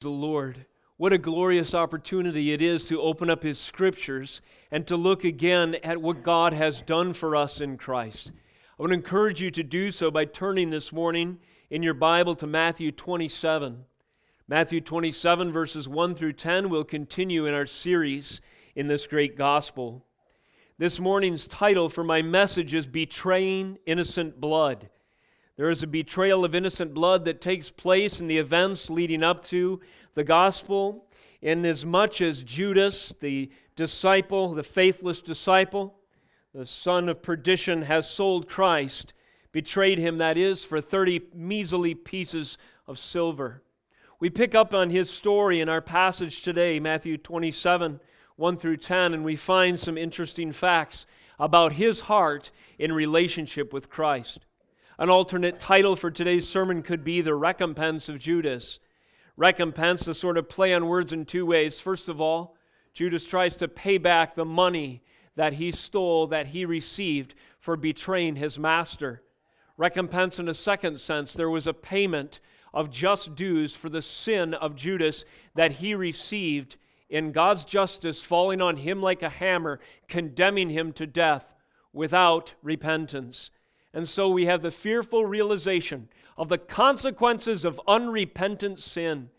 the Lord. What a glorious opportunity it is to open up His scriptures and to look again at what God has done for us in Christ. I would encourage you to do so by turning this morning in your Bible to Matthew 27. Matthew 27, verses 1 through 10, will continue in our series in this great gospel. This morning's title for my message is Betraying Innocent Blood. There is a betrayal of innocent blood that takes place in the events leading up to the gospel, inasmuch as Judas, the disciple, the faithless disciple, the son of perdition, has sold Christ, betrayed him, that is, for 30 measly pieces of silver. We pick up on his story in our passage today, Matthew 27, 1 through 10, and we find some interesting facts about his heart in relationship with Christ. An alternate title for today's sermon could be The Recompense of Judas. Recompense, a sort of play on words in two ways. First of all, Judas tries to pay back the money that he stole, that he received for betraying his master. Recompense, in a second sense, there was a payment of just dues for the sin of Judas that he received in God's justice falling on him like a hammer, condemning him to death without repentance. And so we have the fearful realization of the consequences of unrepentant sin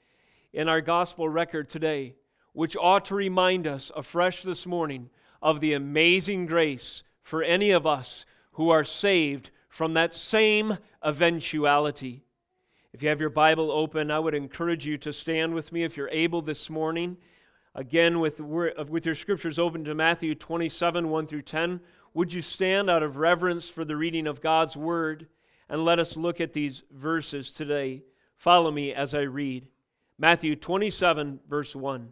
in our gospel record today, which ought to remind us afresh this morning of the amazing grace for any of us who are saved from that same eventuality. If you have your Bible open, I would encourage you to stand with me if you're able this morning. Again, with, with your scriptures open to Matthew 27 1 through 10. Would you stand out of reverence for the reading of God's word and let us look at these verses today? Follow me as I read. Matthew 27, verse 1.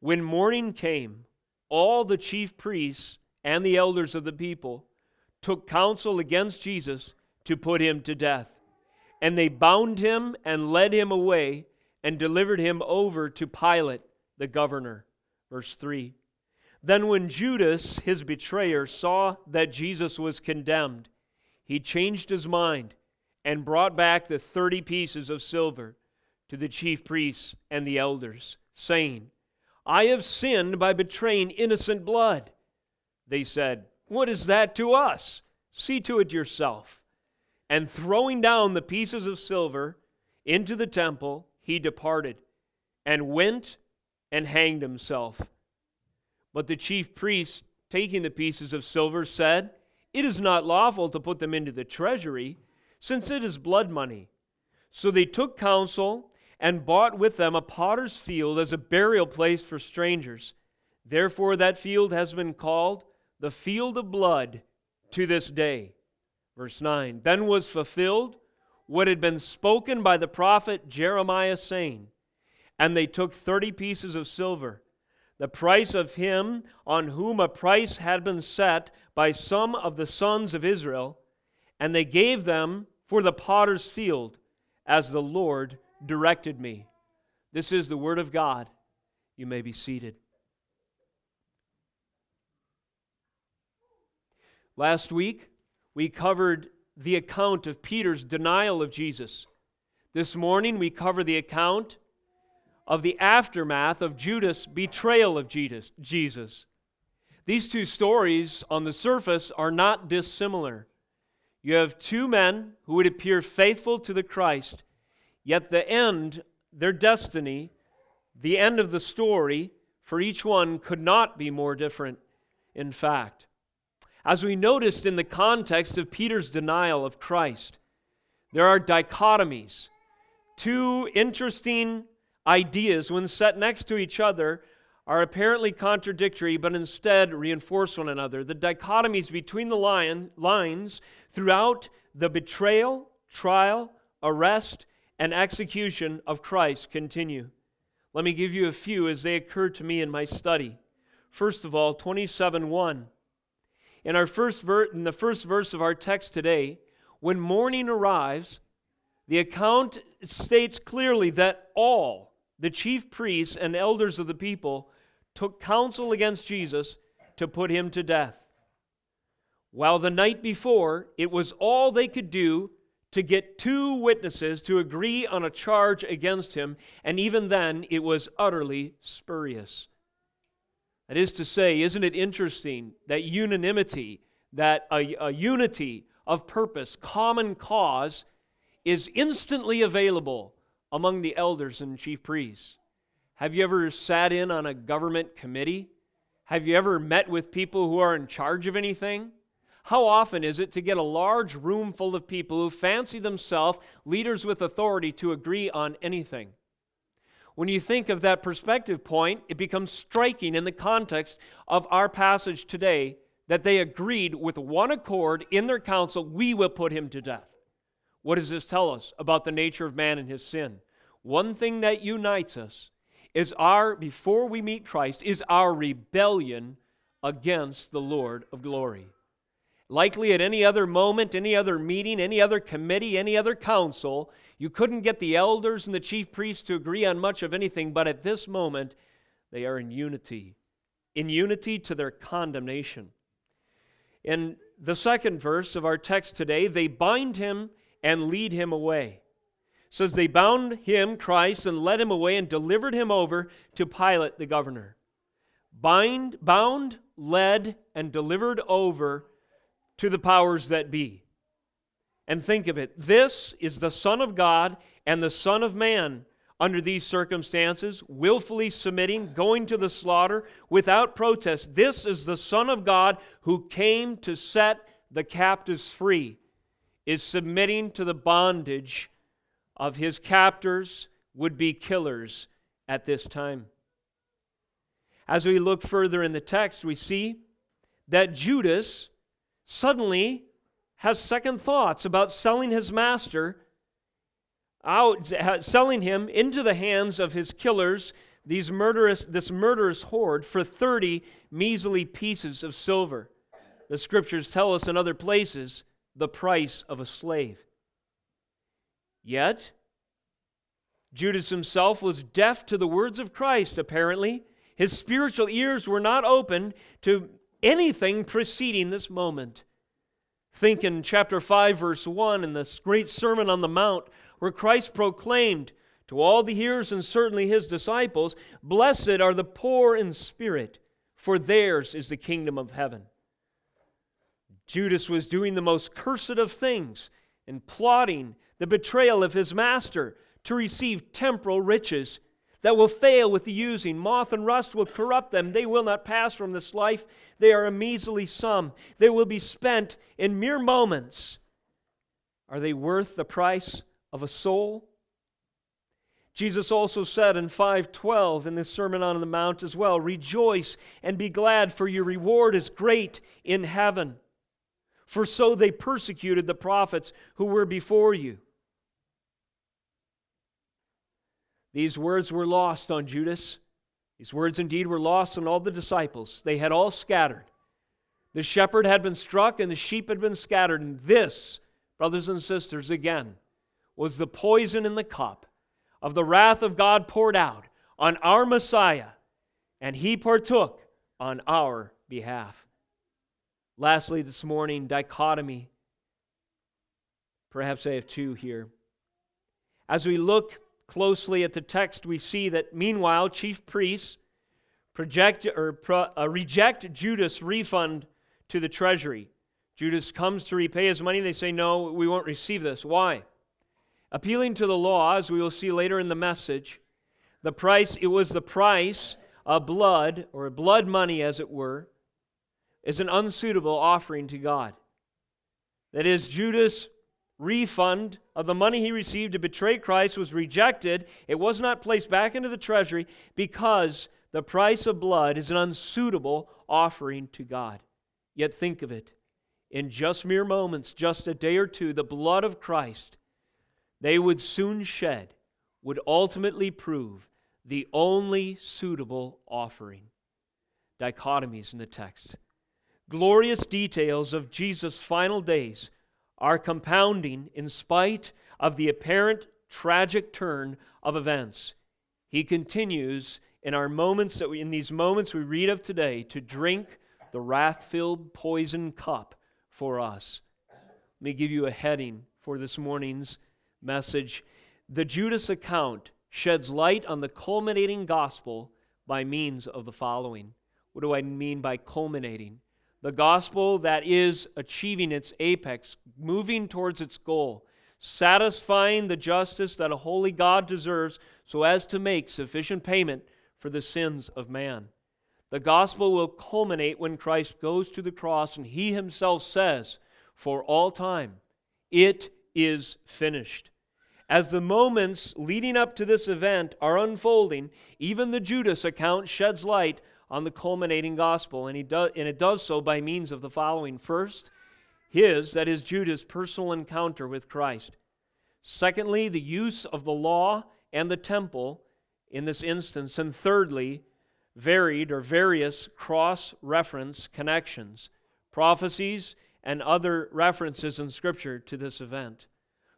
When morning came, all the chief priests and the elders of the people took counsel against Jesus to put him to death. And they bound him and led him away and delivered him over to Pilate, the governor. Verse 3. Then, when Judas, his betrayer, saw that Jesus was condemned, he changed his mind and brought back the thirty pieces of silver to the chief priests and the elders, saying, I have sinned by betraying innocent blood. They said, What is that to us? See to it yourself. And throwing down the pieces of silver into the temple, he departed and went and hanged himself. But the chief priests, taking the pieces of silver, said, It is not lawful to put them into the treasury, since it is blood money. So they took counsel and bought with them a potter's field as a burial place for strangers. Therefore, that field has been called the field of blood to this day. Verse 9 Then was fulfilled what had been spoken by the prophet Jeremiah, saying, And they took thirty pieces of silver the price of him on whom a price had been set by some of the sons of Israel, and they gave them for the potter's field, as the Lord directed me. This is the word of God. You may be seated. Last week, we covered the account of Peter's denial of Jesus. This morning, we cover the account of the aftermath of Judas' betrayal of Jesus. These two stories on the surface are not dissimilar. You have two men who would appear faithful to the Christ, yet the end, their destiny, the end of the story for each one could not be more different, in fact. As we noticed in the context of Peter's denial of Christ, there are dichotomies, two interesting ideas, when set next to each other, are apparently contradictory, but instead reinforce one another. The dichotomies between the lion, lines throughout the betrayal, trial, arrest, and execution of Christ continue. Let me give you a few as they occurred to me in my study. First of all, 27 1. In, our first ver- in the first verse of our text today, when morning arrives, the account states clearly that all, the chief priests and elders of the people took counsel against Jesus to put him to death. While the night before, it was all they could do to get two witnesses to agree on a charge against him, and even then it was utterly spurious. That is to say, isn't it interesting that unanimity, that a, a unity of purpose, common cause, is instantly available among the elders and chief priests? Have you ever sat in on a government committee? Have you ever met with people who are in charge of anything? How often is it to get a large room full of people who fancy themselves leaders with authority to agree on anything? When you think of that perspective point, it becomes striking in the context of our passage today that they agreed with one accord in their council, we will put him to death. What does this tell us about the nature of man and his sin? One thing that unites us is our, before we meet Christ, is our rebellion against the Lord of glory. Likely at any other moment, any other meeting, any other committee, any other council, you couldn't get the elders and the chief priests to agree on much of anything, but at this moment, they are in unity, in unity to their condemnation. In the second verse of our text today, they bind him and lead him away. Says they bound him, Christ, and led him away and delivered him over to Pilate the governor. Bind, bound, led, and delivered over to the powers that be. And think of it this is the Son of God and the Son of Man under these circumstances, willfully submitting, going to the slaughter without protest. This is the Son of God who came to set the captives free, is submitting to the bondage of his captors, would be killers at this time. As we look further in the text, we see that Judas suddenly has second thoughts about selling his master out selling him into the hands of his killers these murderous this murderous horde for 30 measly pieces of silver the scriptures tell us in other places the price of a slave yet Judas himself was deaf to the words of Christ apparently his spiritual ears were not open to anything preceding this moment. Think in chapter 5, verse 1, in this great Sermon on the Mount, where Christ proclaimed to all the hearers and certainly his disciples, Blessed are the poor in spirit, for theirs is the kingdom of heaven. Judas was doing the most cursed of things and plotting the betrayal of his master to receive temporal riches that will fail with the using. Moth and rust will corrupt them. They will not pass from this life. They are a measly sum. They will be spent in mere moments. Are they worth the price of a soul? Jesus also said in 5:12 in the Sermon on the Mount as well, "Rejoice and be glad, for your reward is great in heaven. For so they persecuted the prophets who were before you." These words were lost on Judas. These words indeed were lost on all the disciples. They had all scattered. The shepherd had been struck and the sheep had been scattered. And this, brothers and sisters, again, was the poison in the cup of the wrath of God poured out on our Messiah, and he partook on our behalf. Lastly, this morning, dichotomy. Perhaps I have two here. As we look closely at the text, we see that meanwhile, chief priests project, or pro, uh, reject Judas' refund to the treasury. Judas comes to repay his money. They say, No, we won't receive this. Why? Appealing to the law, as we will see later in the message, the price, it was the price of blood, or blood money as it were, is an unsuitable offering to God. That is, Judas refund of the money he received to betray Christ was rejected. It was not placed back into the treasury because the price of blood is an unsuitable offering to God. Yet think of it. In just mere moments, just a day or two, the blood of Christ they would soon shed would ultimately prove the only suitable offering. Dichotomies in the text. Glorious details of Jesus' final days are compounding in spite of the apparent tragic turn of events. He continues in our moments that we, in these moments we read of today to drink the wrath-filled poison cup for us. Let me give you a heading for this morning's message. The Judas account sheds light on the culminating gospel by means of the following. What do I mean by culminating? The gospel that is achieving its apex, moving towards its goal, satisfying the justice that a holy God deserves so as to make sufficient payment for the sins of man. The gospel will culminate when Christ goes to the cross and he himself says, for all time, it is finished. As the moments leading up to this event are unfolding, even the Judas account sheds light on the culminating gospel, and, he do, and it does so by means of the following. First, his, that is Judas' personal encounter with Christ. Secondly, the use of the law and the temple in this instance. And thirdly, varied or various cross reference connections, prophecies, and other references in Scripture to this event.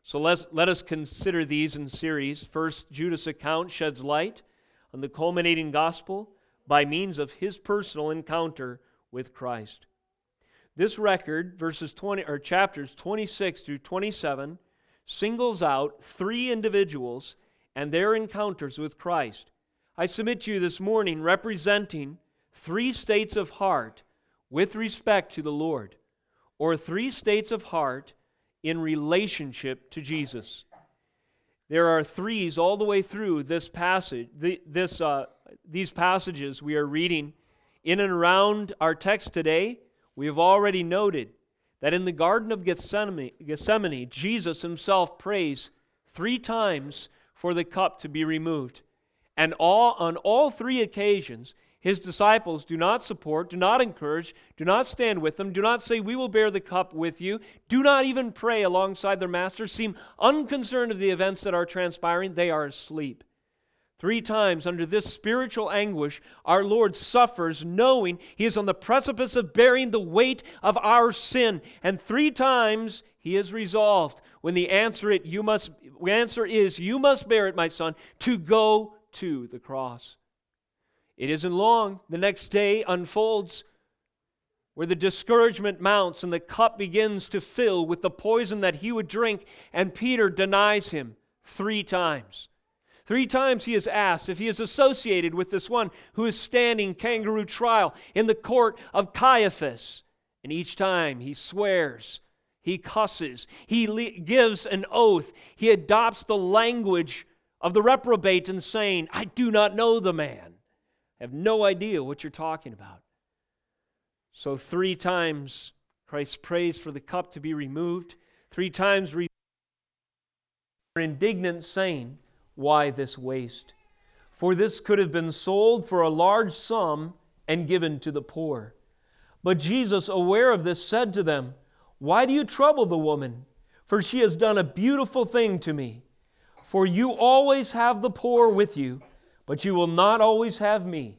So let's, let us consider these in series. First, Judas' account sheds light on the culminating gospel by means of his personal encounter with Christ. This record, verses 20 or chapters 26 through 27, singles out three individuals and their encounters with Christ. I submit to you this morning representing three states of heart with respect to the Lord, or three states of heart in relationship to Jesus. There are threes all the way through this passage, this, uh, these passages we are reading in and around our text today. We have already noted that in the Garden of Gethsemane, Gethsemane Jesus himself prays three times for the cup to be removed. And all, on all three occasions, his disciples do not support, do not encourage, do not stand with them, do not say, We will bear the cup with you, do not even pray alongside their master, seem unconcerned of the events that are transpiring. They are asleep. Three times under this spiritual anguish, our Lord suffers, knowing He is on the precipice of bearing the weight of our sin. And three times He is resolved, when the answer, it, you must, answer is, You must bear it, my son, to go to the cross. It isn't long. The next day unfolds where the discouragement mounts and the cup begins to fill with the poison that he would drink, and Peter denies him three times. Three times he is asked if he is associated with this one who is standing kangaroo trial in the court of Caiaphas. And each time he swears, he cusses, he le- gives an oath, he adopts the language of the reprobate and saying, I do not know the man. I have no idea what you're talking about. So, three times Christ prays for the cup to be removed. Three times, re- indignant, saying, Why this waste? For this could have been sold for a large sum and given to the poor. But Jesus, aware of this, said to them, Why do you trouble the woman? For she has done a beautiful thing to me. For you always have the poor with you but you will not always have me.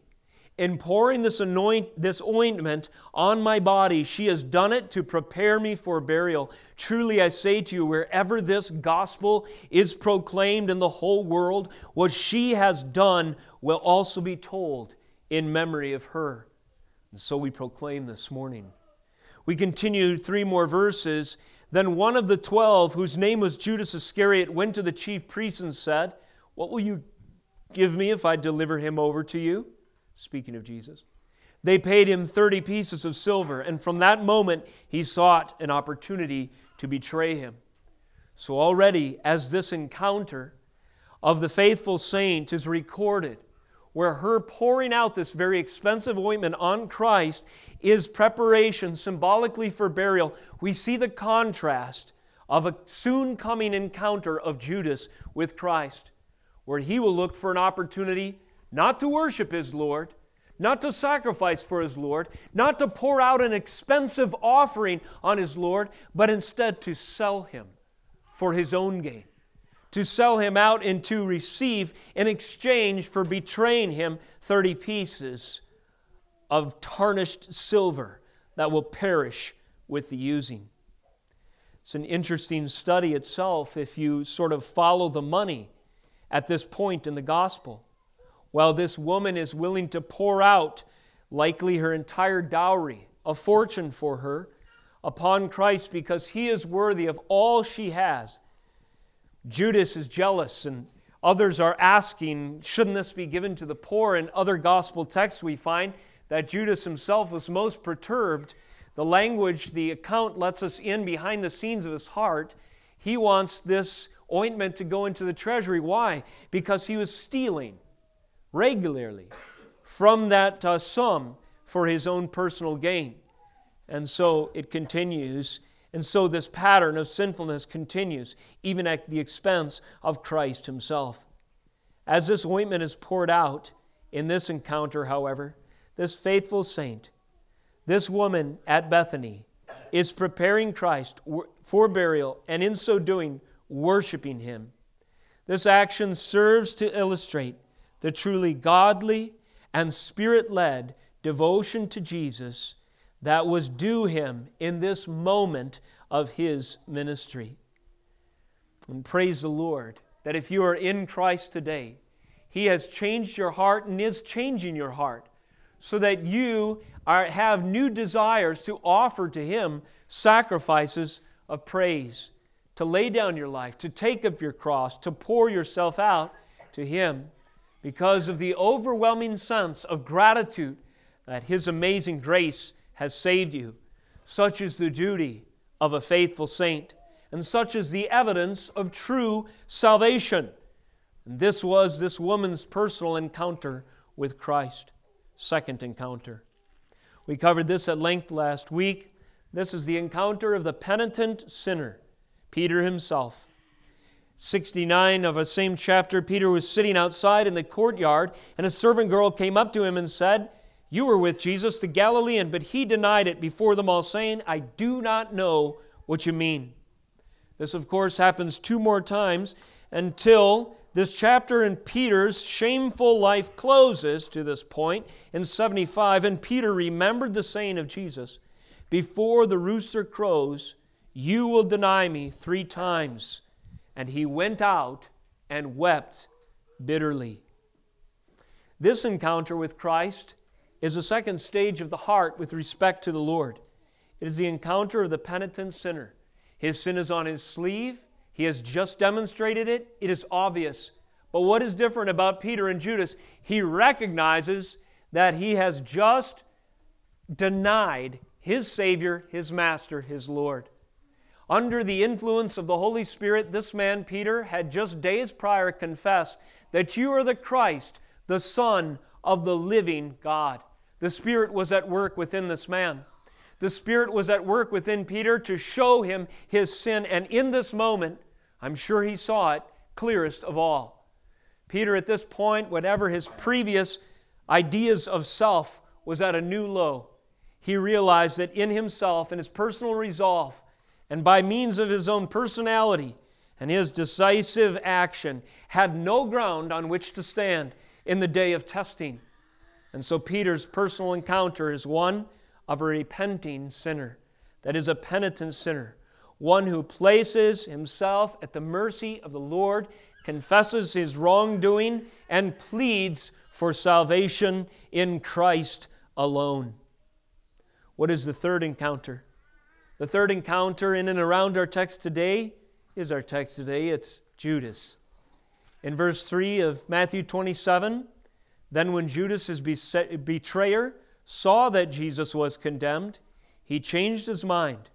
In pouring this, anoint, this ointment on my body, she has done it to prepare me for burial. Truly, I say to you, wherever this gospel is proclaimed in the whole world, what she has done will also be told in memory of her. And so we proclaim this morning. We continue three more verses. Then one of the twelve, whose name was Judas Iscariot, went to the chief priests and said, What will you give me if I deliver him over to you? Speaking of Jesus. They paid him 30 pieces of silver, and from that moment he sought an opportunity to betray him. So, already, as this encounter of the faithful saint is recorded, where her pouring out this very expensive ointment on Christ is preparation symbolically for burial, we see the contrast of a soon coming encounter of Judas with Christ where he will look for an opportunity not to worship his Lord, not to sacrifice for his Lord, not to pour out an expensive offering on his Lord, but instead to sell him for his own gain. To sell him out and to receive in exchange for betraying him 30 pieces of tarnished silver that will perish with the using. It's an interesting study itself if you sort of follow the money at this point in the gospel. While this woman is willing to pour out, likely her entire dowry, a fortune for her, upon Christ because he is worthy of all she has. Judas is jealous, and others are asking, shouldn't this be given to the poor? In other gospel texts, we find that Judas himself was most perturbed. The language, the account lets us in behind the scenes of his heart. He wants this ointment to go into the treasury. Why? Because he was stealing regularly from that uh, sum for his own personal gain. And so it continues. And so this pattern of sinfulness continues, even at the expense of Christ himself. As this ointment is poured out in this encounter, however, this faithful saint, this woman at Bethany, is preparing Christ for burial and in so doing, worshiping him. This action serves to illustrate the truly godly and spirit led devotion to Jesus that was due him in this moment of his ministry. And praise the Lord that if you are in Christ today, he has changed your heart and is changing your heart so that you are, have new desires to offer to him sacrifices of praise, to lay down your life, to take up your cross, to pour yourself out to him because of the overwhelming sense of gratitude that his amazing grace has saved you. Such is the duty of a faithful saint, and such is the evidence of true salvation. And this was this woman's personal encounter with Christ. Second encounter. We covered this at length last week. This is the encounter of the penitent sinner, Peter himself. 69 of the same chapter, Peter was sitting outside in the courtyard, and a servant girl came up to him and said, you were with Jesus the Galilean, but he denied it before them all, saying, I do not know what you mean. This, of course, happens two more times until this chapter in Peter's shameful life closes to this point in 75. And Peter remembered the saying of Jesus Before the rooster crows, you will deny me three times. And he went out and wept bitterly. This encounter with Christ is a second stage of the heart with respect to the Lord. It is the encounter of the penitent sinner. His sin is on his sleeve. He has just demonstrated it. It is obvious. But what is different about Peter and Judas? He recognizes that he has just denied his Savior, his Master, his Lord. Under the influence of the Holy Spirit, this man, Peter, had just days prior confessed that you are the Christ, the Son of the living God. The Spirit was at work within this man. The Spirit was at work within Peter to show him his sin, and in this moment, I'm sure he saw it clearest of all. Peter, at this point, whatever his previous ideas of self, was at a new low. He realized that in himself, in his personal resolve, and by means of his own personality and his decisive action, had no ground on which to stand in the day of testing. And so Peter's personal encounter is one of a repenting sinner, that is, a penitent sinner, one who places himself at the mercy of the Lord, confesses his wrongdoing, and pleads for salvation in Christ alone. What is the third encounter? The third encounter in and around our text today is our text today. It's Judas. In verse 3 of Matthew 27, then, when Judas, his betrayer, saw that Jesus was condemned, he changed his mind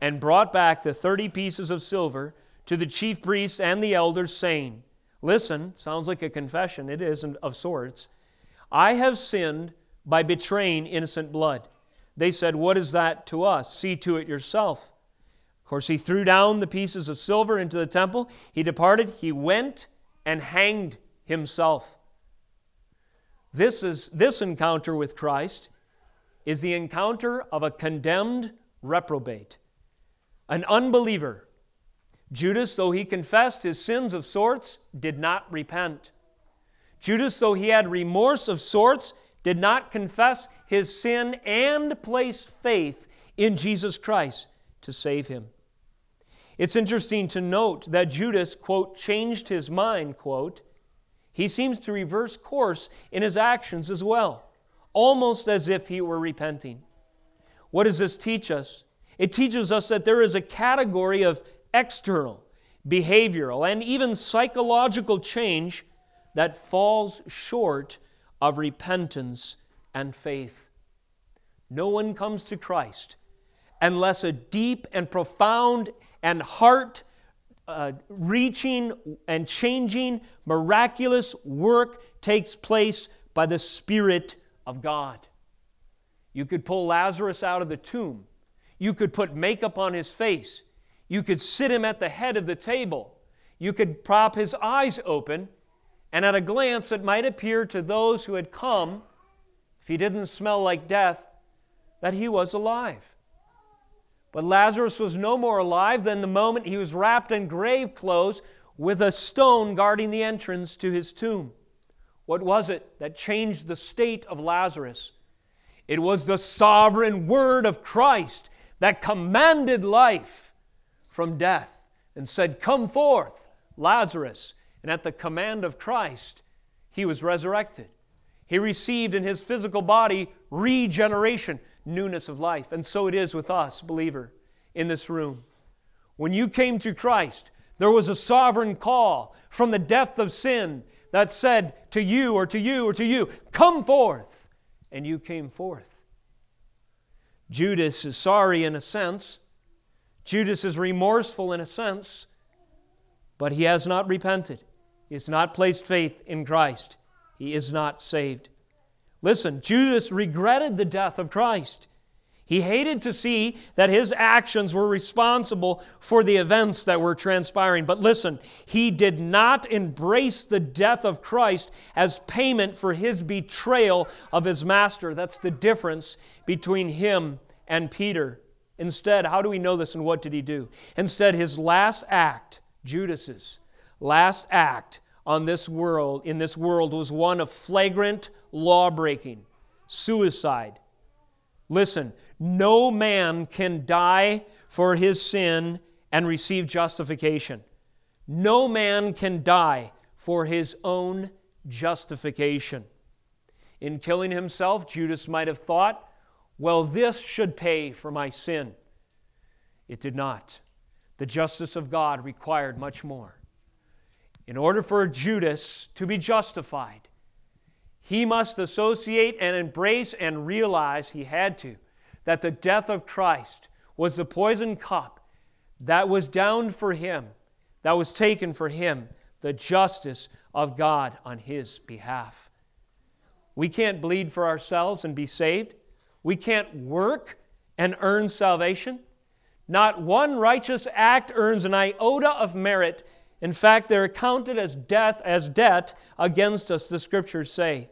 and brought back the 30 pieces of silver to the chief priests and the elders, saying, Listen, sounds like a confession, it isn't of sorts. I have sinned by betraying innocent blood. They said, What is that to us? See to it yourself. Of course, he threw down the pieces of silver into the temple. He departed. He went and hanged himself. This, is, this encounter with Christ is the encounter of a condemned reprobate, an unbeliever. Judas, though he confessed his sins of sorts, did not repent. Judas, though he had remorse of sorts, did not confess his sin and place faith in Jesus Christ to save him. It's interesting to note that Judas, quote, changed his mind, quote, he seems to reverse course in his actions as well, almost as if he were repenting. What does this teach us? It teaches us that there is a category of external, behavioral, and even psychological change that falls short of repentance and faith. No one comes to Christ unless a deep and profound and heart uh, reaching and changing miraculous work takes place by the Spirit of God. You could pull Lazarus out of the tomb. You could put makeup on his face. You could sit him at the head of the table. You could prop his eyes open, and at a glance, it might appear to those who had come, if he didn't smell like death, that he was alive. But Lazarus was no more alive than the moment he was wrapped in grave clothes with a stone guarding the entrance to his tomb. What was it that changed the state of Lazarus? It was the sovereign word of Christ that commanded life from death and said, Come forth, Lazarus. And at the command of Christ, he was resurrected. He received in his physical body regeneration, newness of life. And so it is with us, believer, in this room. When you came to Christ, there was a sovereign call from the depth of sin that said to you or to you or to you, Come forth. And you came forth. Judas is sorry in a sense. Judas is remorseful in a sense, but he has not repented. He has not placed faith in Christ. He is not saved. Listen, Judas regretted the death of Christ. He hated to see that his actions were responsible for the events that were transpiring. But listen, he did not embrace the death of Christ as payment for his betrayal of his master. That's the difference between him and Peter. Instead, how do we know this and what did he do? Instead, his last act, Judas's last act on this world in this world was one of flagrant law breaking, suicide. Listen, no man can die for his sin and receive justification. No man can die for his own justification. In killing himself, Judas might have thought, well, this should pay for my sin. It did not. The justice of God required much more. In order for Judas to be justified, he must associate and embrace and realize he had to that the death of Christ was the poison cup that was downed for him, that was taken for him, the justice of God on his behalf. We can't bleed for ourselves and be saved. We can't work and earn salvation. Not one righteous act earns an iota of merit. In fact, they're counted as death as debt against us, the scriptures say.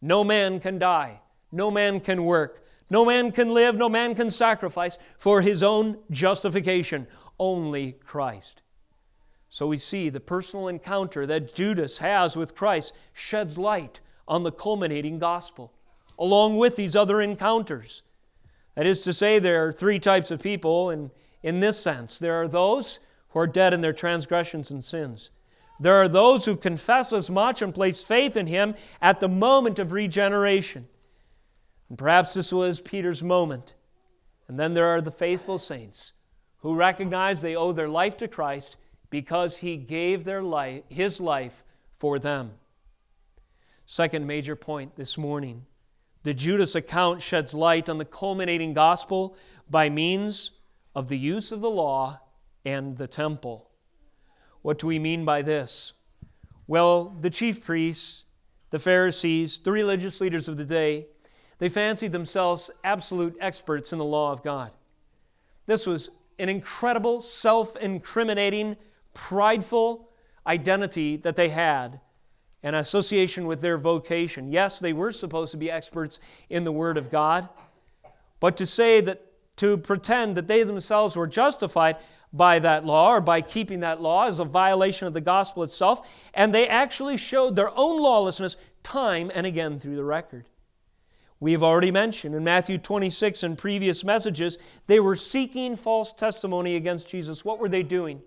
No man can die. No man can work. No man can live, no man can sacrifice for his own justification, only Christ. So we see the personal encounter that Judas has with Christ sheds light on the culminating gospel, along with these other encounters. That is to say, there are three types of people in, in this sense. There are those who are dead in their transgressions and sins. There are those who confess as much and place faith in Him at the moment of regeneration. And perhaps this was Peter's moment. And then there are the faithful saints who recognize they owe their life to Christ because he gave their life, his life for them. Second major point this morning the Judas account sheds light on the culminating gospel by means of the use of the law and the temple. What do we mean by this? Well, the chief priests, the Pharisees, the religious leaders of the day, they fancied themselves absolute experts in the law of God. This was an incredible, self incriminating, prideful identity that they had, an association with their vocation. Yes, they were supposed to be experts in the Word of God, but to say that, to pretend that they themselves were justified by that law or by keeping that law is a violation of the gospel itself, and they actually showed their own lawlessness time and again through the record. We have already mentioned in Matthew 26 and previous messages, they were seeking false testimony against Jesus. What were they doing?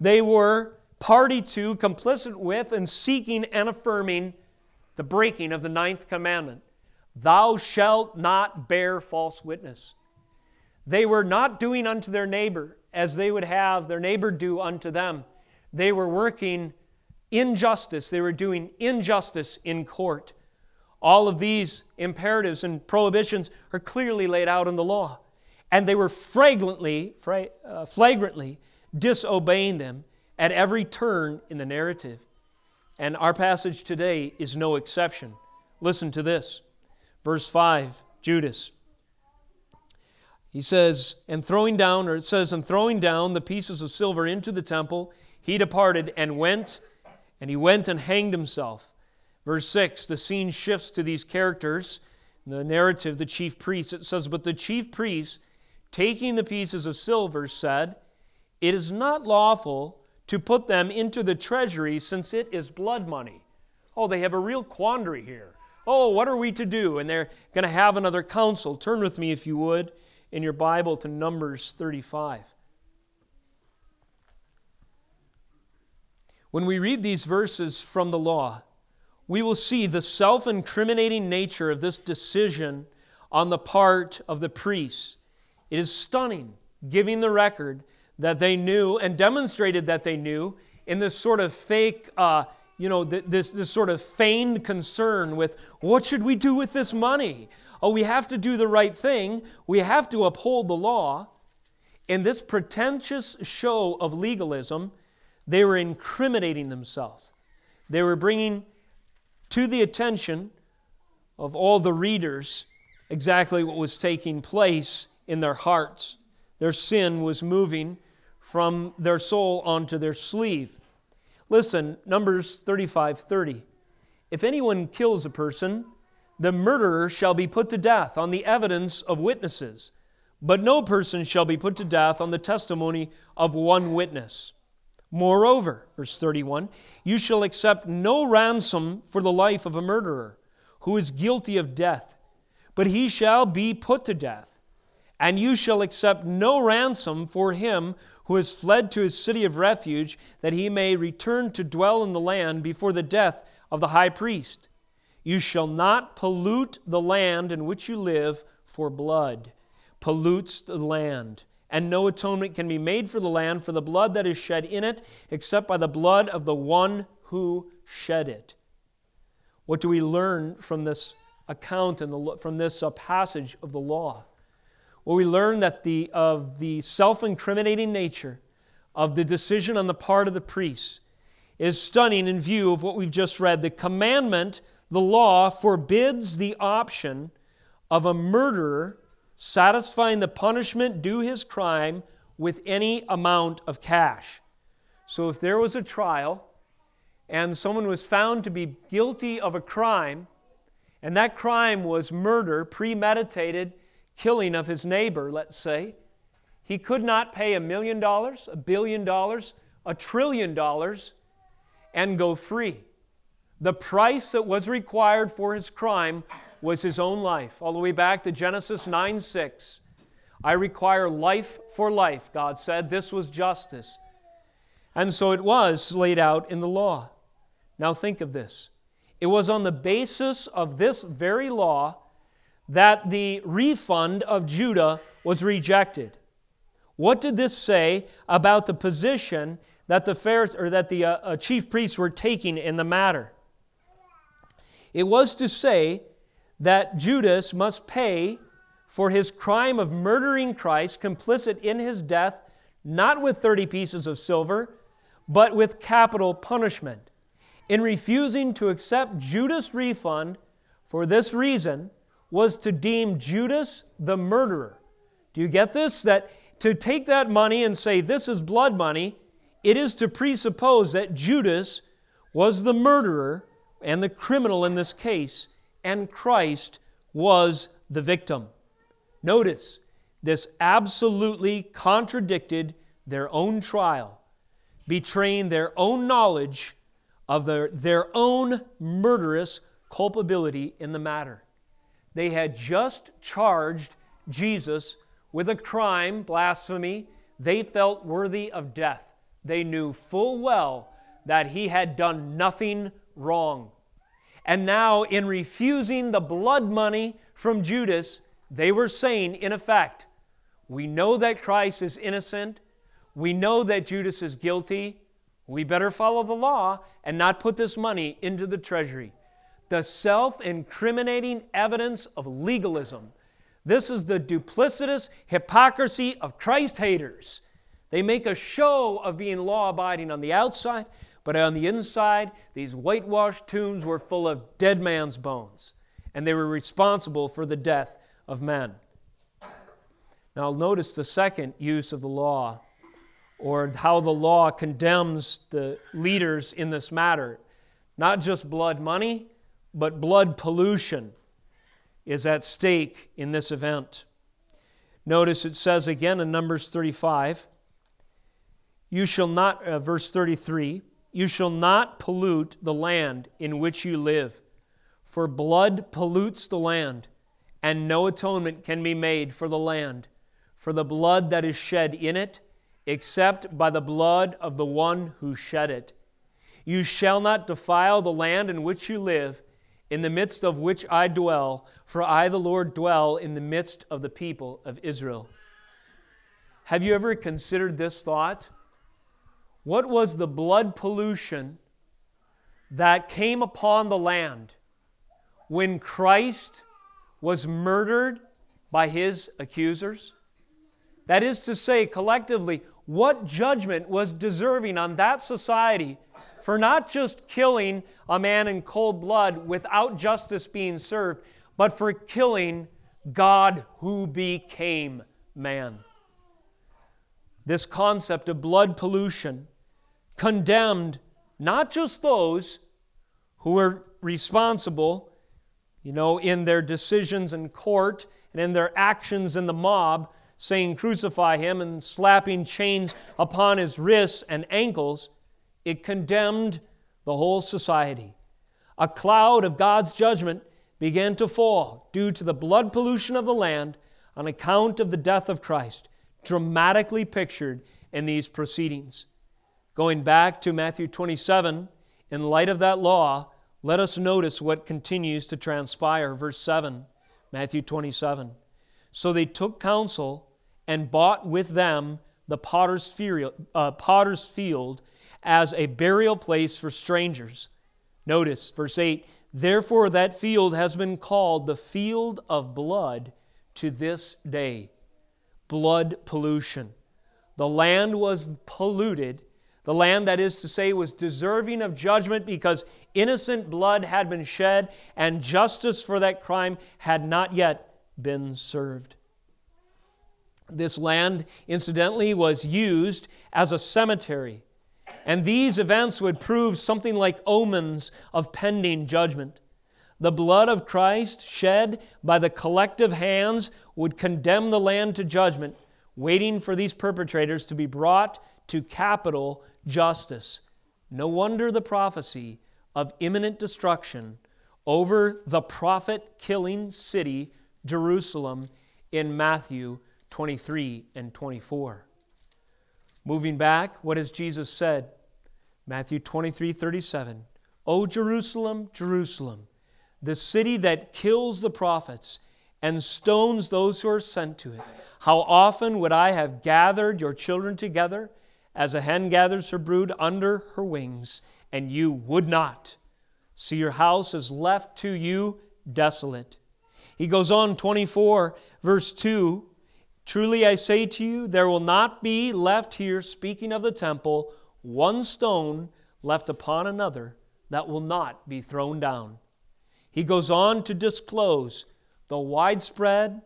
They were party to, complicit with, and seeking and affirming the breaking of the ninth commandment Thou shalt not bear false witness. They were not doing unto their neighbor as they would have their neighbor do unto them. They were working injustice, they were doing injustice in court. All of these imperatives and prohibitions are clearly laid out in the law. And they were flagrantly, uh, flagrantly disobeying them at every turn in the narrative. And our passage today is no exception. Listen to this. Verse 5 Judas. He says, and throwing down, or it says, and throwing down the pieces of silver into the temple, he departed and went, and he went and hanged himself. Verse 6, the scene shifts to these characters. In the narrative, the chief priest, it says, But the chief priest, taking the pieces of silver, said, It is not lawful to put them into the treasury since it is blood money. Oh, they have a real quandary here. Oh, what are we to do? And they're going to have another council. Turn with me, if you would, in your Bible to Numbers 35. When we read these verses from the law, we will see the self incriminating nature of this decision on the part of the priests. It is stunning, giving the record that they knew and demonstrated that they knew in this sort of fake, uh, you know, this, this sort of feigned concern with what should we do with this money? Oh, we have to do the right thing, we have to uphold the law. In this pretentious show of legalism, they were incriminating themselves. They were bringing to the attention of all the readers exactly what was taking place in their hearts. Their sin was moving from their soul onto their sleeve. Listen, Numbers 35 30. If anyone kills a person, the murderer shall be put to death on the evidence of witnesses, but no person shall be put to death on the testimony of one witness. Moreover, verse 31, you shall accept no ransom for the life of a murderer who is guilty of death, but he shall be put to death. And you shall accept no ransom for him who has fled to his city of refuge, that he may return to dwell in the land before the death of the high priest. You shall not pollute the land in which you live, for blood pollutes the land. And no atonement can be made for the land for the blood that is shed in it, except by the blood of the one who shed it. What do we learn from this account and from this uh, passage of the law? Well, we learn that the, of the self incriminating nature of the decision on the part of the priests is stunning in view of what we've just read. The commandment, the law, forbids the option of a murderer satisfying the punishment due his crime with any amount of cash. So if there was a trial and someone was found to be guilty of a crime, and that crime was murder, premeditated, killing of his neighbor, let's say, he could not pay a million dollars, a billion dollars, a trillion dollars, and go free. The price that was required for his crime was his own life. All the way back to Genesis 9 6. I require life for life, God said. This was justice. And so it was laid out in the law. Now think of this. It was on the basis of this very law that the refund of Judah was rejected. What did this say about the position that the Pharisees, or that the uh, uh, chief priests were taking in the matter? It was to say that Judas must pay for his crime of murdering Christ, complicit in his death, not with 30 pieces of silver, but with capital punishment. In refusing to accept Judas' refund for this reason, was to deem Judas the murderer. Do you get this? That to take that money and say this is blood money, it is to presuppose that Judas was the murderer and the criminal in this case, and Christ was the victim. Notice, this absolutely contradicted their own trial, betraying their own knowledge of their, their own murderous culpability in the matter. They had just charged Jesus with a crime, blasphemy, they felt worthy of death. They knew full well that he had done nothing wrong. And now, in refusing the blood money from Judas, they were saying, in effect, We know that Christ is innocent. We know that Judas is guilty. We better follow the law and not put this money into the treasury. The self incriminating evidence of legalism. This is the duplicitous hypocrisy of Christ haters. They make a show of being law abiding on the outside, but on the inside, these whitewashed tombs were full of dead man's bones, and they were responsible for the death of men. Now, notice the second use of the law, or how the law condemns the leaders in this matter. Not just blood money, but blood pollution is at stake in this event. Notice it says again in Numbers 35, you shall not, uh, verse 33, you shall not pollute the land in which you live, for blood pollutes the land, and no atonement can be made for the land, for the blood that is shed in it, except by the blood of the one who shed it. You shall not defile the land in which you live, in the midst of which I dwell, for I, the Lord, dwell in the midst of the people of Israel. Have you ever considered this thought? What was the blood pollution that came upon the land when Christ was murdered by his accusers? That is to say, collectively, what judgment was deserving on that society for not just killing a man in cold blood without justice being served, but for killing God who became man? This concept of blood pollution condemned not just those who were responsible, you know, in their decisions in court and in their actions in the mob, saying, Crucify him, and slapping chains upon his wrists and ankles, it condemned the whole society. A cloud of God's judgment began to fall due to the blood pollution of the land on account of the death of Christ, dramatically pictured in these proceedings. Going back to Matthew 27, in light of that law, let us notice what continues to transpire. Verse 7, Matthew 27. So they took counsel and bought with them the potter's field, uh, potter's field as a burial place for strangers. Notice verse 8 Therefore, that field has been called the field of blood to this day. Blood pollution. The land was polluted the land, that is to say, was deserving of judgment because innocent blood had been shed and justice for that crime had not yet been served. This land, incidentally, was used as a cemetery. And these events would prove something like omens of pending judgment. The blood of Christ shed by the collective hands would condemn the land to judgment, waiting for these perpetrators to be brought to capital justice. No wonder the prophecy of imminent destruction over the prophet killing city, Jerusalem, in Matthew 23 and 24. Moving back, what has Jesus said? Matthew 23 37. O Jerusalem, Jerusalem, the city that kills the prophets and stones those who are sent to it. How often would I have gathered your children together as a hen gathers her brood under her wings, and you would not. See, your house is left to you desolate. He goes on, 24, verse 2 Truly I say to you, there will not be left here, speaking of the temple, one stone left upon another that will not be thrown down. He goes on to disclose the widespread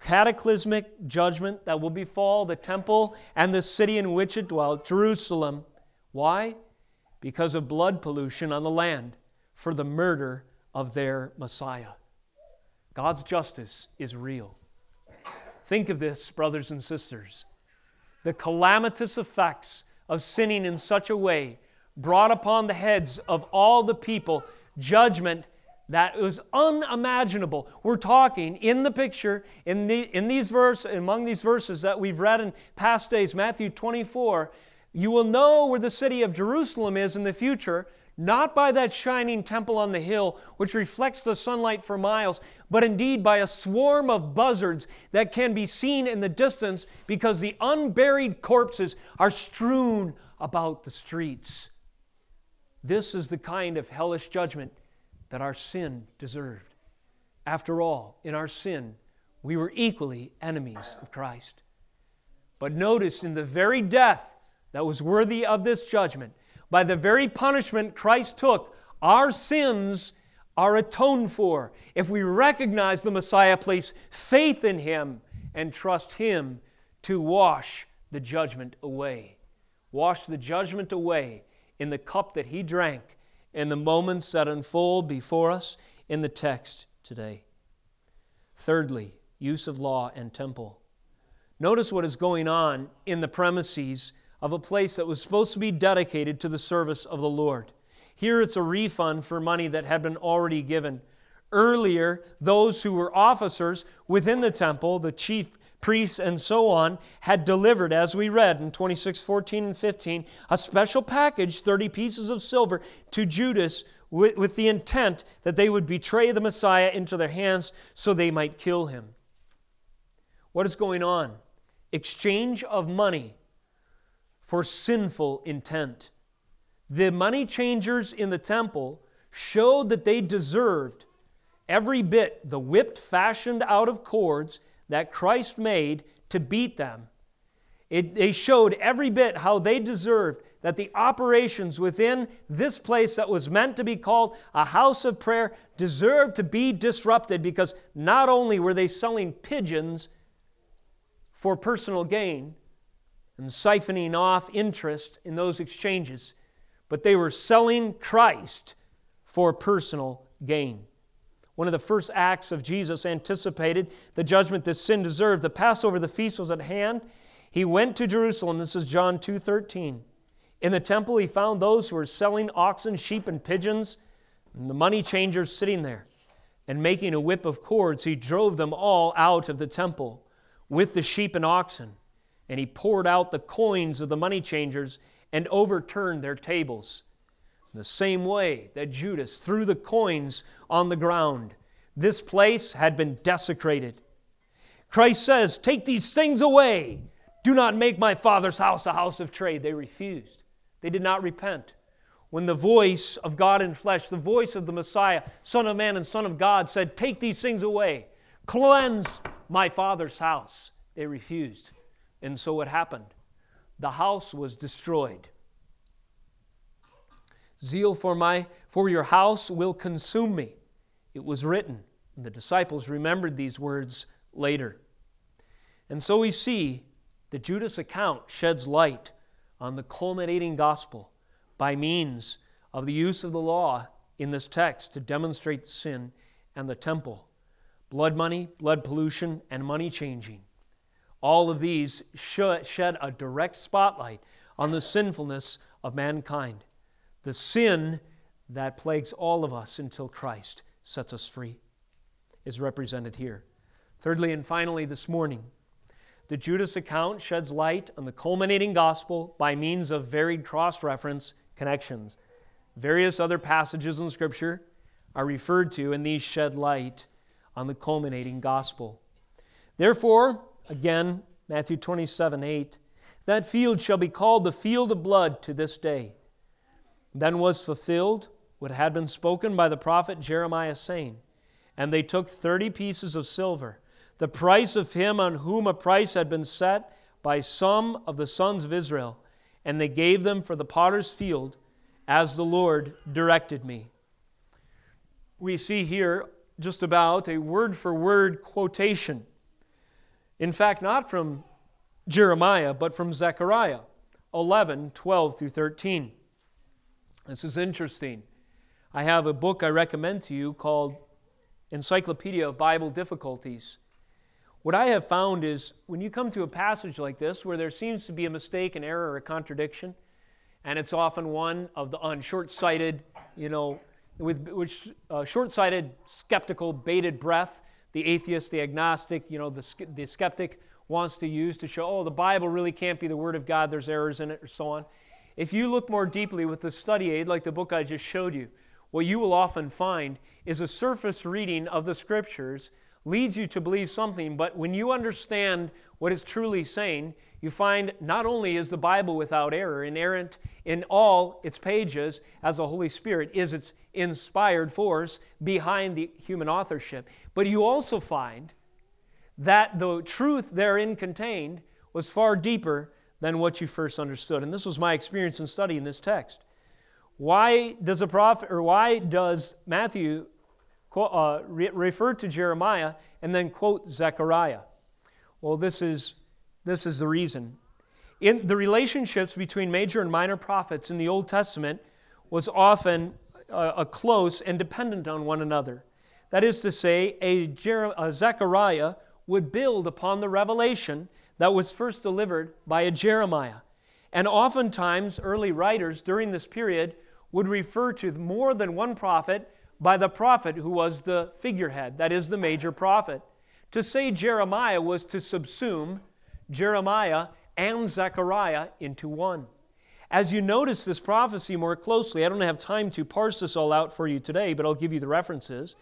cataclysmic judgment that will befall the temple and the city in which it dwelt, Jerusalem. Why? Because of blood pollution on the land for the murder of their Messiah. God's justice is real. Think of this, brothers and sisters. The calamitous effects of sinning in such a way brought upon the heads of all the people judgment that was unimaginable. We're talking in the picture, in, the, in these verses, among these verses that we've read in past days, Matthew 24, you will know where the city of Jerusalem is in the future. Not by that shining temple on the hill, which reflects the sunlight for miles, but indeed by a swarm of buzzards that can be seen in the distance because the unburied corpses are strewn about the streets. This is the kind of hellish judgment that our sin deserved. After all, in our sin, we were equally enemies of Christ. But notice in the very death that was worthy of this judgment, by the very punishment Christ took, our sins are atoned for if we recognize the Messiah, place faith in Him, and trust Him to wash the judgment away. Wash the judgment away in the cup that He drank in the moments that unfold before us in the text today. Thirdly, use of law and temple. Notice what is going on in the premises of a place that was supposed to be dedicated to the service of the Lord. Here it's a refund for money that had been already given. Earlier, those who were officers within the temple, the chief priests and so on, had delivered, as we read in 26, 14, and 15, a special package, 30 pieces of silver, to Judas with, with the intent that they would betray the Messiah into their hands so they might kill him. What is going on? Exchange of money for sinful intent. The money changers in the temple showed that they deserved every bit the whipped fashioned out of cords that Christ made to beat them. It, they showed every bit how they deserved that the operations within this place that was meant to be called a house of prayer deserved to be disrupted because not only were they selling pigeons for personal gain, and siphoning off interest in those exchanges, but they were selling Christ for personal gain. One of the first acts of Jesus anticipated the judgment that sin deserved. The Passover, the feast was at hand. He went to Jerusalem. This is John 2:13. In the temple he found those who were selling oxen, sheep, and pigeons, and the money changers sitting there. And making a whip of cords, he drove them all out of the temple with the sheep and oxen and he poured out the coins of the money changers and overturned their tables. In the same way that Judas threw the coins on the ground, this place had been desecrated. Christ says, Take these things away. Do not make my Father's house a house of trade. They refused, they did not repent. When the voice of God in flesh, the voice of the Messiah, Son of Man and Son of God, said, Take these things away, cleanse my Father's house, they refused. And so it happened? The house was destroyed. Zeal for my for your house will consume me. It was written. And the disciples remembered these words later. And so we see that Judas' account sheds light on the culminating gospel by means of the use of the law in this text to demonstrate sin and the temple, blood money, blood pollution, and money changing. All of these shed a direct spotlight on the sinfulness of mankind, the sin that plagues all of us until Christ sets us free, is represented here. Thirdly and finally, this morning, the Judas account sheds light on the culminating gospel by means of varied cross reference connections. Various other passages in Scripture are referred to, and these shed light on the culminating gospel. Therefore, Again, Matthew 27 8. That field shall be called the field of blood to this day. Then was fulfilled what had been spoken by the prophet Jeremiah, saying, And they took thirty pieces of silver, the price of him on whom a price had been set by some of the sons of Israel, and they gave them for the potter's field, as the Lord directed me. We see here just about a word for word quotation in fact, not from Jeremiah, but from Zechariah 11 12 through 13. This is interesting. I have a book I recommend to you called Encyclopedia of Bible Difficulties. What I have found is when you come to a passage like this where there seems to be a mistake, an error, or a contradiction, and it's often one of the on short-sighted, you know, with which uh, short-sighted, skeptical, bated breath the atheist, the agnostic, you know, the, the skeptic wants to use to show, oh, the Bible really can't be the Word of God, there's errors in it, or so on. if you look more deeply with the study aid, like the book I just showed you, what you will often find is a surface reading of the scriptures leads you to believe something, but when you understand what it's truly saying, you find not only is the Bible without error, inerrant in all its pages as the Holy Spirit is its inspired force behind the human authorship, but you also find that the truth therein contained was far deeper than what you first understood. And this was my experience in studying this text. Why does a prophet, or why does Matthew uh, re- refer to Jeremiah and then quote Zechariah? Well, this is, this is the reason. In the relationships between major and minor prophets in the Old Testament was often a close and dependent on one another. That is to say, a, Jer- a Zechariah would build upon the revelation that was first delivered by a Jeremiah. And oftentimes, early writers during this period would refer to more than one prophet by the prophet who was the figurehead, that is, the major prophet. To say Jeremiah was to subsume Jeremiah and Zechariah into one. As you notice this prophecy more closely, I don't have time to parse this all out for you today, but I'll give you the references.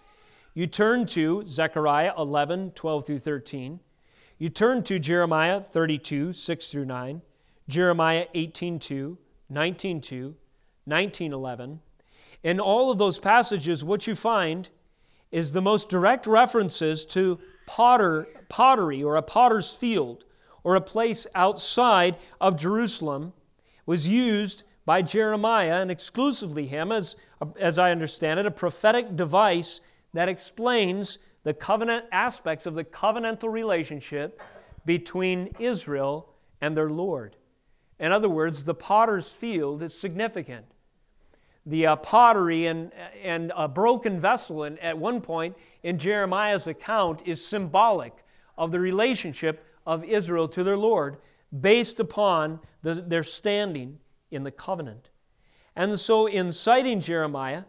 You turn to Zechariah 11, 12 through 13. You turn to Jeremiah 32, 6 through 9, Jeremiah 18, 2, 19, 2, 19, 11. In all of those passages, what you find is the most direct references to potter, pottery or a potter's field or a place outside of Jerusalem was used by Jeremiah and exclusively him, as, as I understand it, a prophetic device that explains the covenant aspects of the covenantal relationship between Israel and their Lord. In other words, the potter's field is significant. The uh, pottery and, and a broken vessel in, at one point in Jeremiah's account is symbolic of the relationship of Israel to their Lord based upon the, their standing in the covenant. And so, in citing Jeremiah,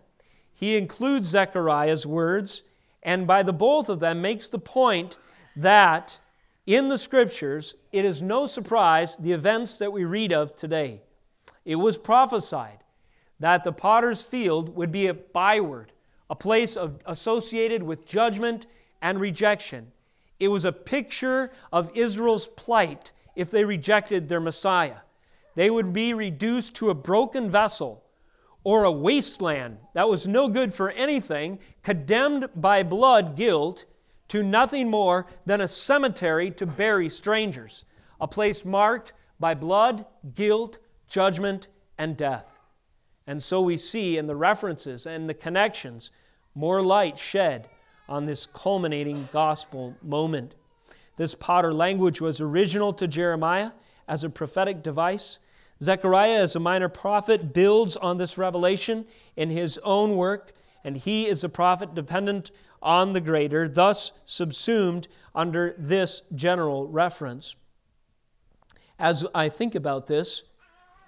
he includes Zechariah's words and by the both of them makes the point that in the scriptures it is no surprise the events that we read of today. It was prophesied that the potter's field would be a byword, a place of, associated with judgment and rejection. It was a picture of Israel's plight if they rejected their Messiah. They would be reduced to a broken vessel or a wasteland that was no good for anything, condemned by blood guilt to nothing more than a cemetery to bury strangers, a place marked by blood, guilt, judgment, and death. And so we see in the references and the connections more light shed on this culminating gospel moment. This potter language was original to Jeremiah as a prophetic device Zechariah, as a minor prophet, builds on this revelation in his own work, and he is a prophet dependent on the greater, thus subsumed under this general reference. As I think about this,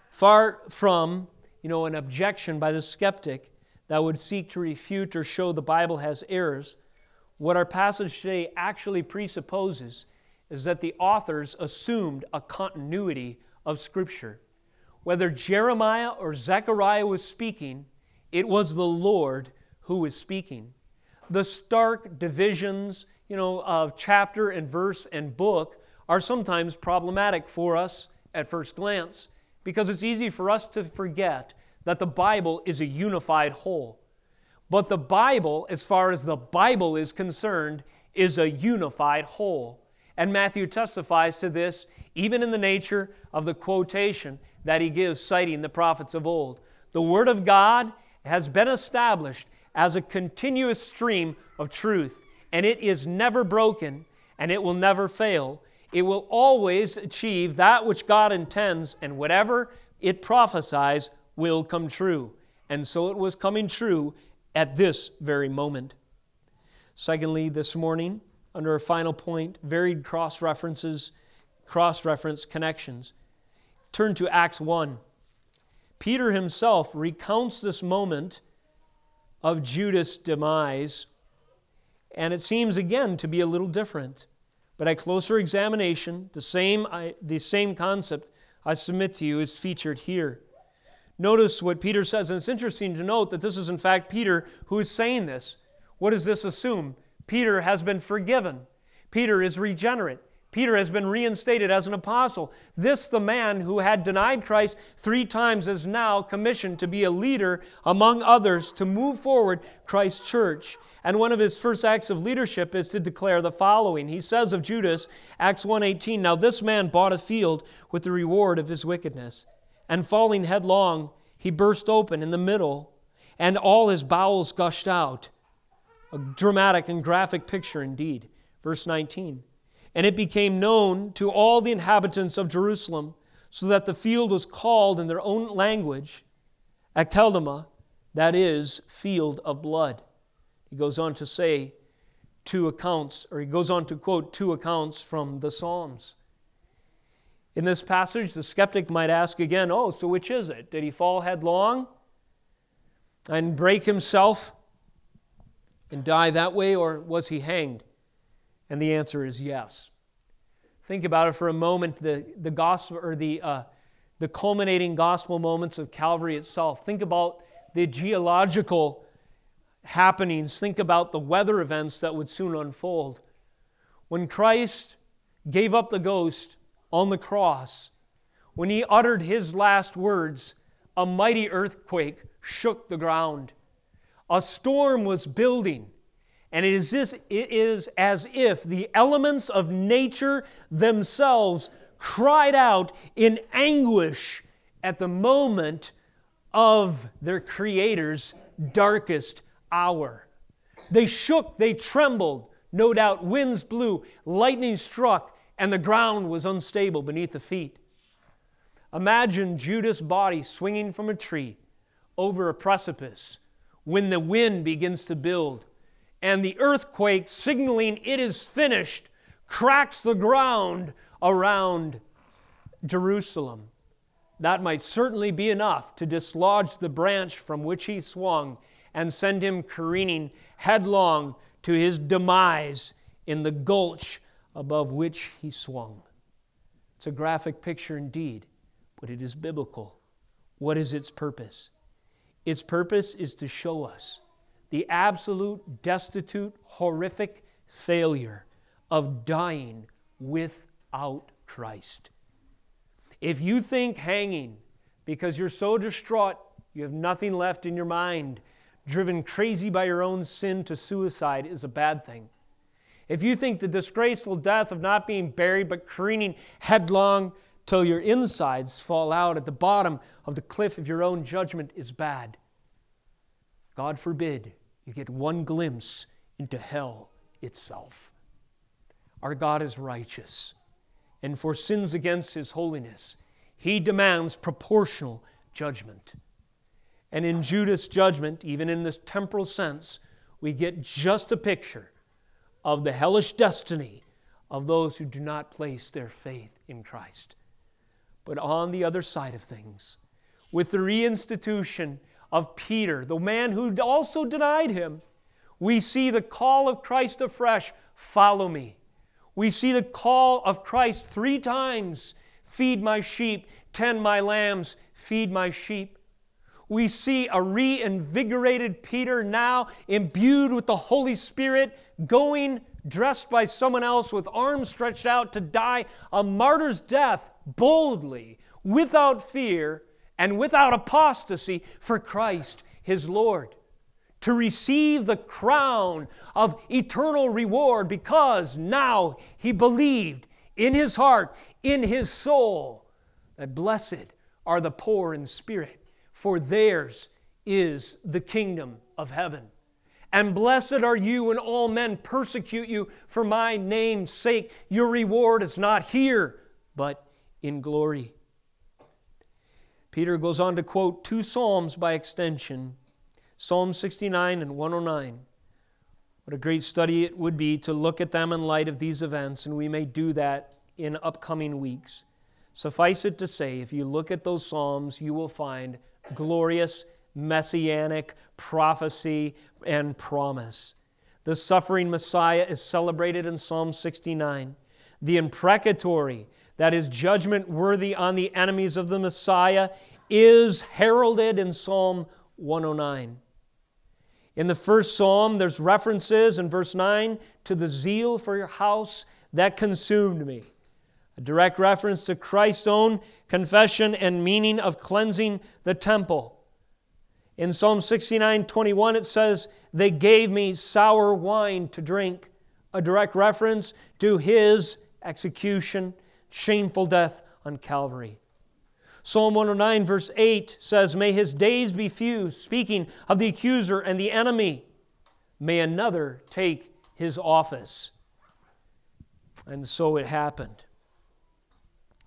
far from you know, an objection by the skeptic that would seek to refute or show the Bible has errors, what our passage today actually presupposes is that the authors assumed a continuity of Scripture. Whether Jeremiah or Zechariah was speaking, it was the Lord who was speaking. The stark divisions, you know, of chapter and verse and book are sometimes problematic for us at first glance because it's easy for us to forget that the Bible is a unified whole. But the Bible, as far as the Bible is concerned, is a unified whole. And Matthew testifies to this even in the nature of the quotation that he gives, citing the prophets of old. The Word of God has been established as a continuous stream of truth, and it is never broken and it will never fail. It will always achieve that which God intends, and whatever it prophesies will come true. And so it was coming true at this very moment. Secondly, this morning, under our final point, varied cross references, cross reference connections. Turn to Acts 1. Peter himself recounts this moment of Judas' demise, and it seems again to be a little different. But at closer examination, the same, I, the same concept I submit to you is featured here. Notice what Peter says, and it's interesting to note that this is in fact Peter who is saying this. What does this assume? Peter has been forgiven. Peter is regenerate. Peter has been reinstated as an apostle. This, the man who had denied Christ three times, is now commissioned to be a leader among others to move forward Christ's church. And one of his first acts of leadership is to declare the following. He says of Judas, Acts 1:18, "Now this man bought a field with the reward of his wickedness, and falling headlong, he burst open in the middle, and all his bowels gushed out." A dramatic and graphic picture indeed. Verse 19. And it became known to all the inhabitants of Jerusalem, so that the field was called in their own language Akeldama, that is, field of blood. He goes on to say two accounts, or he goes on to quote two accounts from the Psalms. In this passage, the skeptic might ask again, oh, so which is it? Did he fall headlong and break himself and die that way, or was he hanged? And the answer is yes. Think about it for a moment the, the gospel or the, uh, the culminating gospel moments of Calvary itself. Think about the geological happenings. Think about the weather events that would soon unfold. When Christ gave up the ghost on the cross, when he uttered his last words, a mighty earthquake shook the ground. A storm was building. And it is, this, it is as if the elements of nature themselves cried out in anguish at the moment of their Creator's darkest hour. They shook, they trembled. No doubt winds blew, lightning struck, and the ground was unstable beneath the feet. Imagine Judas' body swinging from a tree over a precipice when the wind begins to build and the earthquake, signaling it is finished, cracks the ground around Jerusalem. That might certainly be enough to dislodge the branch from which he swung and send him careening headlong to his demise in the gulch above which he swung. It's a graphic picture indeed, but it is biblical. What is its purpose? Its purpose is to show us the absolute, destitute, horrific failure of dying without Christ. If you think hanging because you're so distraught, you have nothing left in your mind, driven crazy by your own sin to suicide is a bad thing. If you think the disgraceful death of not being buried but careening headlong till your insides fall out at the bottom of the cliff of your own judgment is bad, God forbid you get one glimpse into hell itself. Our God is righteous, and for sins against His holiness, He demands proportional judgment. And in Judas' judgment, even in this temporal sense, we get just a picture of the hellish destiny of those who do not place their faith in Christ. But on the other side of things, with the reinstitution of Peter, the man who also denied him, we see the call of Christ afresh follow me. We see the call of Christ three times feed my sheep, tend my lambs, feed my sheep. We see a reinvigorated Peter now imbued with the Holy Spirit, going dressed by someone else with arms stretched out to die a martyr's death boldly, without fear, and without apostasy for Christ his Lord, to receive the crown of eternal reward because now he believed in his heart, in his soul, that blessed are the poor in spirit, for theirs is the kingdom of heaven. And blessed are you when all men persecute you for my name's sake. Your reward is not here, but in glory. Peter goes on to quote two Psalms by extension Psalm 69 and 109. What a great study it would be to look at them in light of these events, and we may do that in upcoming weeks. Suffice it to say, if you look at those Psalms, you will find glorious messianic prophecy and promise. The suffering Messiah is celebrated in Psalm 69. The imprecatory, that is, judgment worthy on the enemies of the Messiah is heralded in Psalm 109. In the first psalm, there's references in verse 9 to the zeal for your house that consumed me. A direct reference to Christ's own confession and meaning of cleansing the temple. In Psalm 69 21, it says, They gave me sour wine to drink, a direct reference to his execution, shameful death on Calvary. Psalm 109, verse 8 says, May his days be few, speaking of the accuser and the enemy. May another take his office. And so it happened.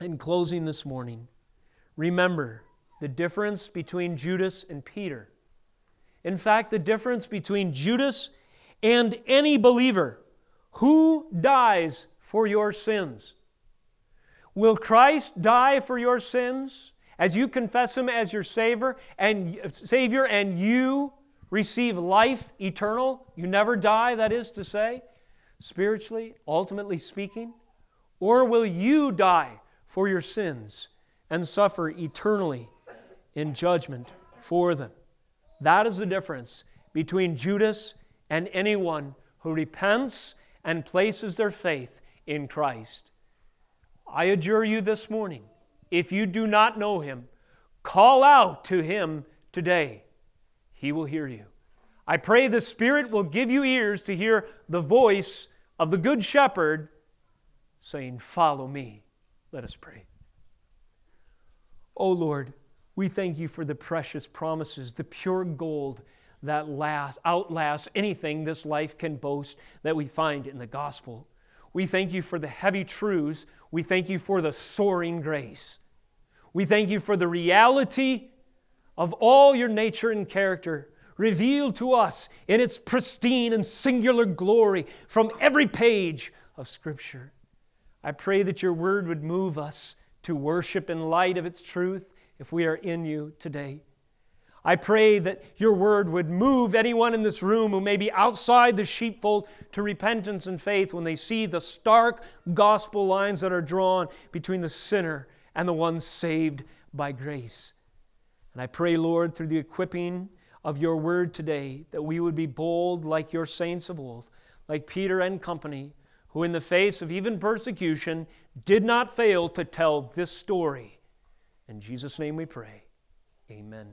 In closing this morning, remember the difference between Judas and Peter. In fact, the difference between Judas and any believer who dies for your sins. Will Christ die for your sins as you confess him as your savior and savior and you receive life eternal? You never die, that is to say, spiritually, ultimately speaking? Or will you die for your sins and suffer eternally in judgment for them? That is the difference between Judas and anyone who repents and places their faith in Christ. I adjure you this morning, if you do not know him, call out to him today. He will hear you. I pray the Spirit will give you ears to hear the voice of the Good Shepherd saying, Follow me. Let us pray. Oh Lord, we thank you for the precious promises, the pure gold that last, outlasts anything this life can boast that we find in the gospel. We thank you for the heavy truths. We thank you for the soaring grace. We thank you for the reality of all your nature and character revealed to us in its pristine and singular glory from every page of Scripture. I pray that your word would move us to worship in light of its truth if we are in you today. I pray that your word would move anyone in this room who may be outside the sheepfold to repentance and faith when they see the stark gospel lines that are drawn between the sinner and the one saved by grace. And I pray, Lord, through the equipping of your word today, that we would be bold like your saints of old, like Peter and company, who, in the face of even persecution, did not fail to tell this story. In Jesus' name we pray. Amen.